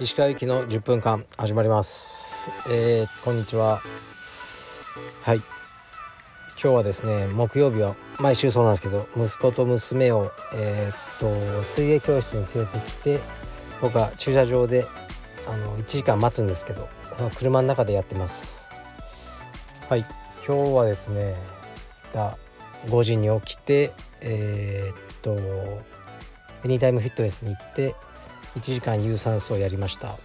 石川由紀の10分間始まります。えー、こんにちは。はい。今日はですね木曜日は毎週そうなんですけど息子と娘をえー、っと水泳教室に連れてきて僕は駐車場であの1時間待つんですけど車の中でやってます。はい。今日はですね5時に起きてえー、っとエニタイムフィットネスに行って1時間有酸素をやりました。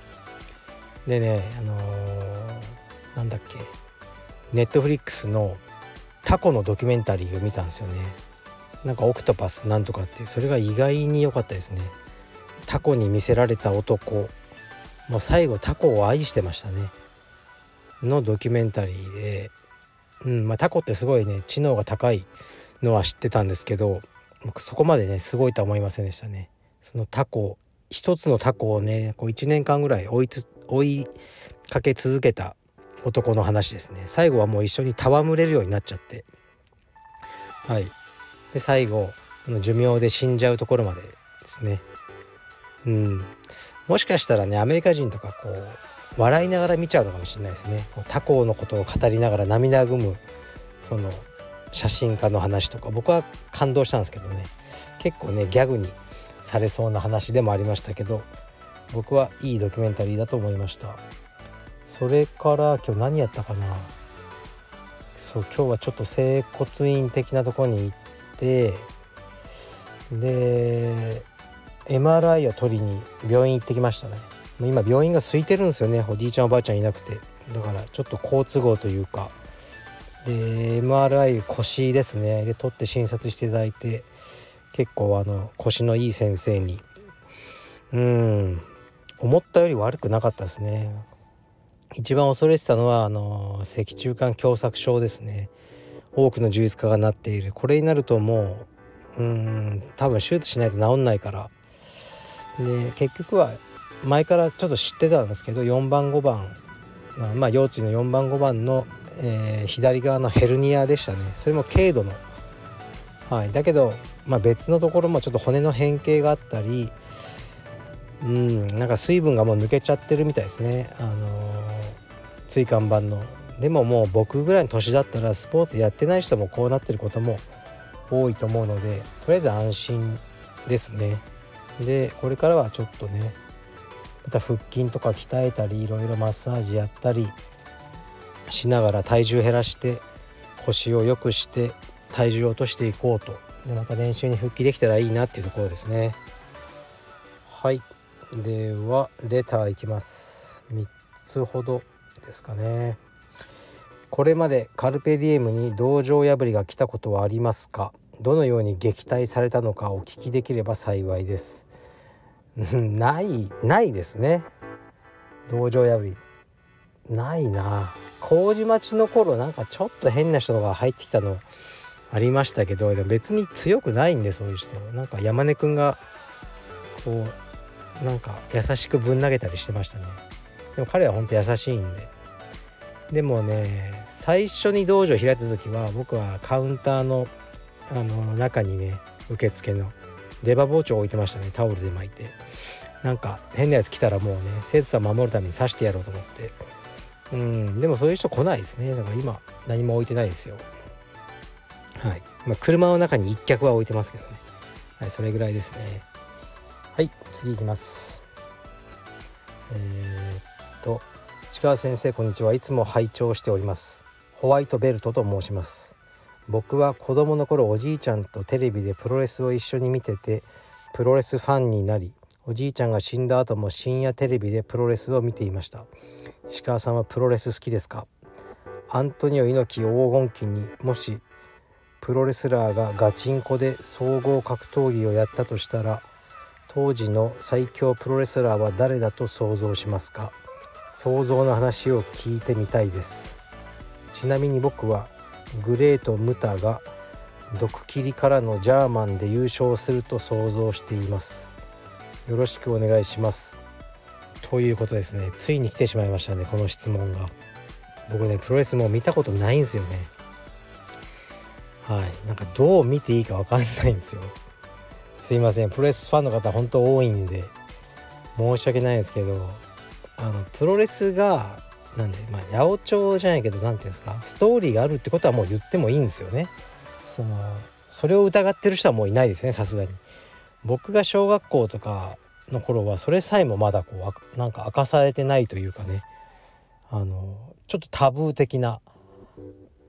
でねあのー、なんだっけネットフリックスのタコのドキュメンタリーを見たんですよね。なんかオクトパスなんとかっていうそれが意外に良かったですね。タコに魅せられた男。もう最後タコを愛してましたね。のドキュメンタリーで、うんまあ、タコってすごいね知能が高いのは知ってたんですけどそこまでねすごいとは思いませんでしたね。そのタコ一つのタコをねこう1年間ぐらい追いつ追いかけ続けた男の話ですね。最後はもう一緒に戯れるようになっちゃって。はい。で最後寿命で死んじゃうところまでですね。うん。もしかしたらねアメリカ人とかこう笑いながら見ちゃうのかもしれないですね。他校のことを語りながら涙ぐむその写真家の話とか僕は感動したんですけどね。結構ねギャグにされそうな話でもありましたけど僕はいいドキュメンタリーだと思いました。それから今日何やったかな。そう今日はちょっと整骨院的なとこに行ってで MRI を取りに病院行ってきましたね。今病院が空いてるんですよね。おじいちゃんおばあちゃんいなくて。だからちょっと好都合というか。で MRI 腰ですね。で取って診察していただいて。結構あの腰のいい先生に。うん。思ったより悪くなかったですね。一番恐れてたのはあの脊柱管狭窄症ですね。多くの充実化がなっている。これになるともううん多分手術しないと治んないから。で結局は前からちょっと知ってたんですけど4番5番まあ腰椎の4番5番の、えー、左側のヘルニアでしたね。それも軽度の。はい。だけどまあ、別のところもちょっと骨の変形があったりうんなんか水分がもう抜けちゃってるみたいですね。あのー、椎間板の。でももう僕ぐらいの年だったらスポーツやってない人もこうなってることも多いと思うのでとりあえず安心ですね。でこれからはちょっとねまた腹筋とか鍛えたりいろいろマッサージやったりしながら体重減らして腰を良くして体重を落としていこうと。でまた練習に復帰できたらいいなっていうところですね。はい。ではレターいきます。3つほどですかね。これまでカルペディエムに道場破りが来たことはありますか？どのように撃退されたのかお聞きできれば幸いです。ないないですね。道場破り。ないな。麹町の頃なんかちょっと変な人が入ってきたのありましたけど別に強くないんでそういう人。なんか山根くんがこうなんか優しくぶん投げたりしてましたね。でも彼は本当優しいんで。でもね最初に道場開いた時は僕はカウンターのあの中にね受付の出刃包丁置いてましたね。タオルで巻いて。なんか変なやつ来たらもうね生徒さん守るために刺してやろうと思って。うんでもそういう人来ないですね。だから今何も置いてないですよ。はい。まあ、車の中に一脚は置いてますけどね、はい、それぐらいですね。はい次いきます。えー、っと市川先生こんにちは。いつも拝聴しております。ホワイトベルトと申します。僕は子供の頃おじいちゃんとテレビでプロレスを一緒に見ててプロレスファンになりおじいちゃんが死んだ後も深夜テレビでプロレスを見ていました。石川さんはプロレス好きですか？アントニオ猪木黄金期にもしプロレスラーがガチンコで総合格闘技をやったとしたら当時の最強プロレスラーは誰だと想像しますか？想像の話を聞いてみたいです。ちなみに僕はグレート・ムタが毒切りからのジャーマンで優勝すると想像しています。よろしくお願いします。ということですね。ついに来てしまいましたねこの質問が。僕ねプロレスも見たことないんですよね。はい。なんかどう見ていいか分かんないんですよ。すいません。プロレスファンの方本当多いんで申し訳ないんですけどあのプロレスがなんでまあ八百長じゃないけど何て言うんですかストーリーがあるってことはもう言ってもいいんですよねそのそれを疑ってる人はもういないですねさすがに僕が小学校とかの頃はそれさえもまだこうなんか明かされてないというかねあのちょっとタブー的な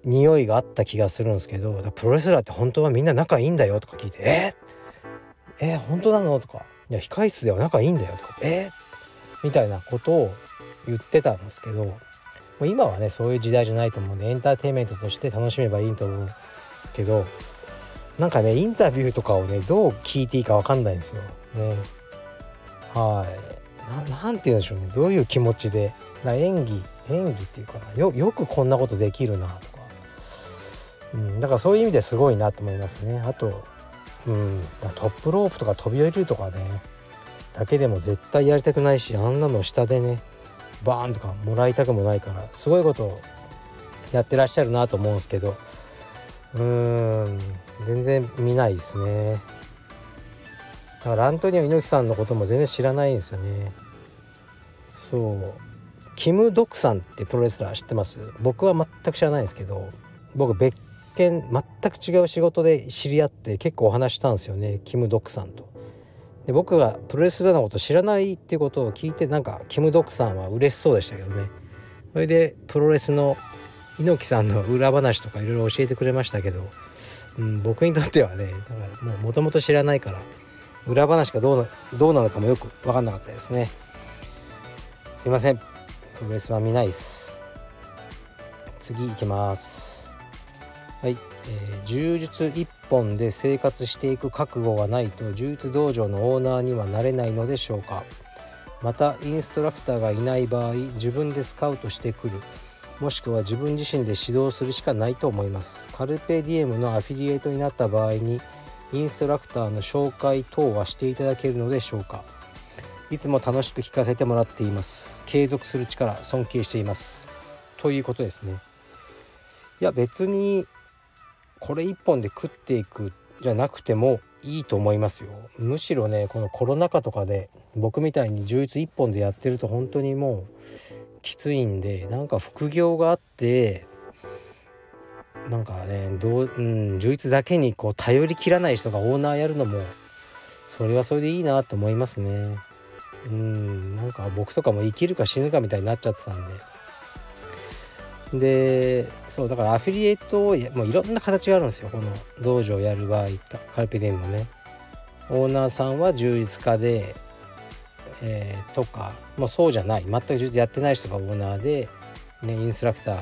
匂いがあった気がするんですけどプロレスラーって本当はみんな仲いいんだよとか聞いて「えー、えー、本当なの?」とか「いや控室では仲いいんだよ」とか「えー、みたいなことを言ってたんですけどもう今はねそういう時代じゃないと思うんでエンターテインメントとして楽しめばいいと思うんですけどなんかねインタビューとかをねどう聞いていいか分かんないんですよ。ね、はい。何て言うんでしょうね。どういう気持ちで演技演技っていうかな。よよくこんなことできるなとか、うん、だからそういう意味ですごいなと思いますね。あと、うん、トップロープとか飛び降りるとかね。だけでも絶対やりたくないしあんなの下でねバーンとかもらいたくもないからすごいことをやってらっしゃるなと思うんですけど。うーん全然見ないですね。だからアントニオ猪木さんのことも全然知らないんですよね。そう。キム・ドクさんってプロレスラー知ってます？僕は全く知らないんですけど僕別件全く違う仕事で知り合って結構お話したんですよねキム・ドクさんと。で僕がプロレスラーのこと知らないってことを聞いてなんかキム・ドクさんは嬉しそうでしたけどね。それでプロレスの猪木さんの裏話とかいろいろ教えてくれましたけど、うん、僕にとってはねだからもともと知らないから裏話がどうなどうなのかもよく分かんなかったですね。すいません。プロレスは見ないです。次行きます。はい、えー、柔術一本で生活していく覚悟がないと柔術道場のオーナーにはなれないのでしょうか。またインストラクターがいない場合自分でスカウトしてくる。もしくは自分自身で指導するしかないと思います。カルペディエムのアフィリエイトになった場合にインストラクターの紹介等はしていただけるのでしょうか。いつも楽しく聞かせてもらっています。継続する力尊敬しています。ということですね。いや別にこれ一本で食っていくじゃなくてもいいと思いますよ。むしろねこのコロナ禍とかで僕みたいに充実一本でやってると本当にもうきついんでなんか副業があってなんかねどう、うん、充実だけにこう頼りきらない人がオーナーやるのもそれはそれでいいなと思いますね。うんなんか僕とかも生きるか死ぬかみたいになっちゃってたんででそうだからアフィリエイトをもういろんな形があるんですよ。この道場をやる場合カルピディウムね。オーナーさんは充実家でえー、とかもうそうじゃない。全く柔術やってない人がオーナーで、ね、インストラクター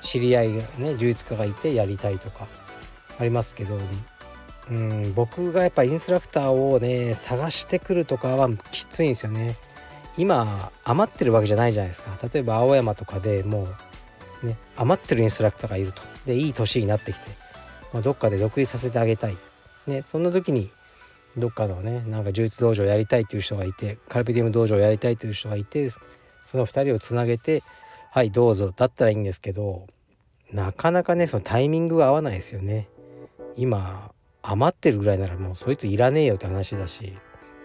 知り合いがね柔術家がいてやりたいとかありますけどうん僕がやっぱインストラクターをね探してくるとかはきついんですよね。今余ってるわけじゃないじゃないですか。例えば青山とかでもうね余ってるインストラクターがいると。でいい年になってきて、まあ、どっかで独立させてあげたい。ねそんな時にどっかのねなんか柔術道場やりたいっていう人がいてカルピディウム道場やりたいという人がいてその2人をつなげてはいどうぞ。だったらいいんですけどなかなかねそのタイミングが合わないですよね。今余ってるぐらいならもうそいついらねえよって話だし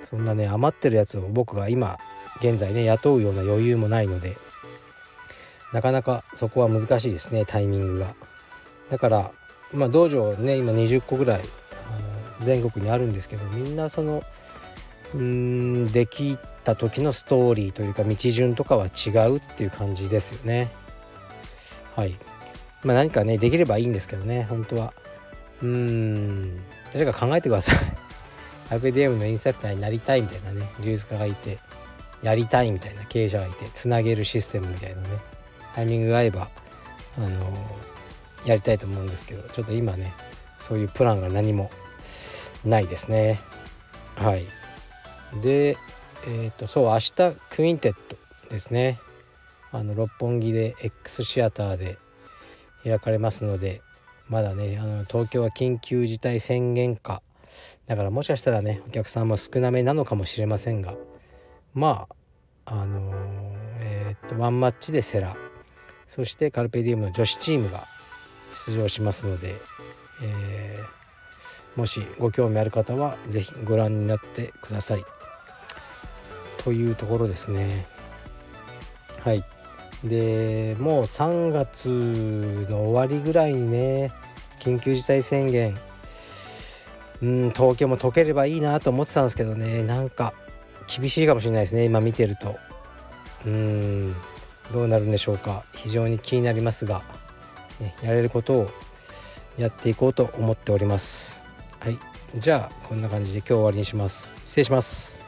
そんなね余ってるやつを僕が今現在ね雇うような余裕もないのでなかなかそこは難しいですねタイミングが。だからまあ道場ね今20個ぐらい全国にあるんですけどみんなそのうんできた時のストーリーというか道順とかは違うっていう感じですよね。はい。まあ何かねできればいいんですけどね本当は。うん。誰か考えてください。アルペディウムのインスタクターになりたいみたいなね技術家がいてやりたいみたいな経営者がいてつなげるシステムみたいなね。タイミングが合えばあの、やりたいと思うんですけどちょっと今ねそういうプランが何もないですね。はい。でえっ、ー、とそう明日クインテットですね。あの六本木で X シアターで開かれますのでまだねあの東京は緊急事態宣言下。だからもしかしたらねお客さんも少なめなのかもしれませんがまああのー、えっ、とワンマッチでセラそしてカルペディウムの女子チームが出場しますので、えー、もしご興味ある方は是非ご覧になってください。というところですね。はい。でもう3月の終わりぐらいにね緊急事態宣言。うん東京も解ければいいなと思ってたんですけどね。なんか厳しいかもしれないですね今見てると。うん。どうなるんでしょうか。非常に気になりますが、ね、やれることをやっていこうと思っております。はい。じゃあこんな感じで今日終わりにします。失礼します。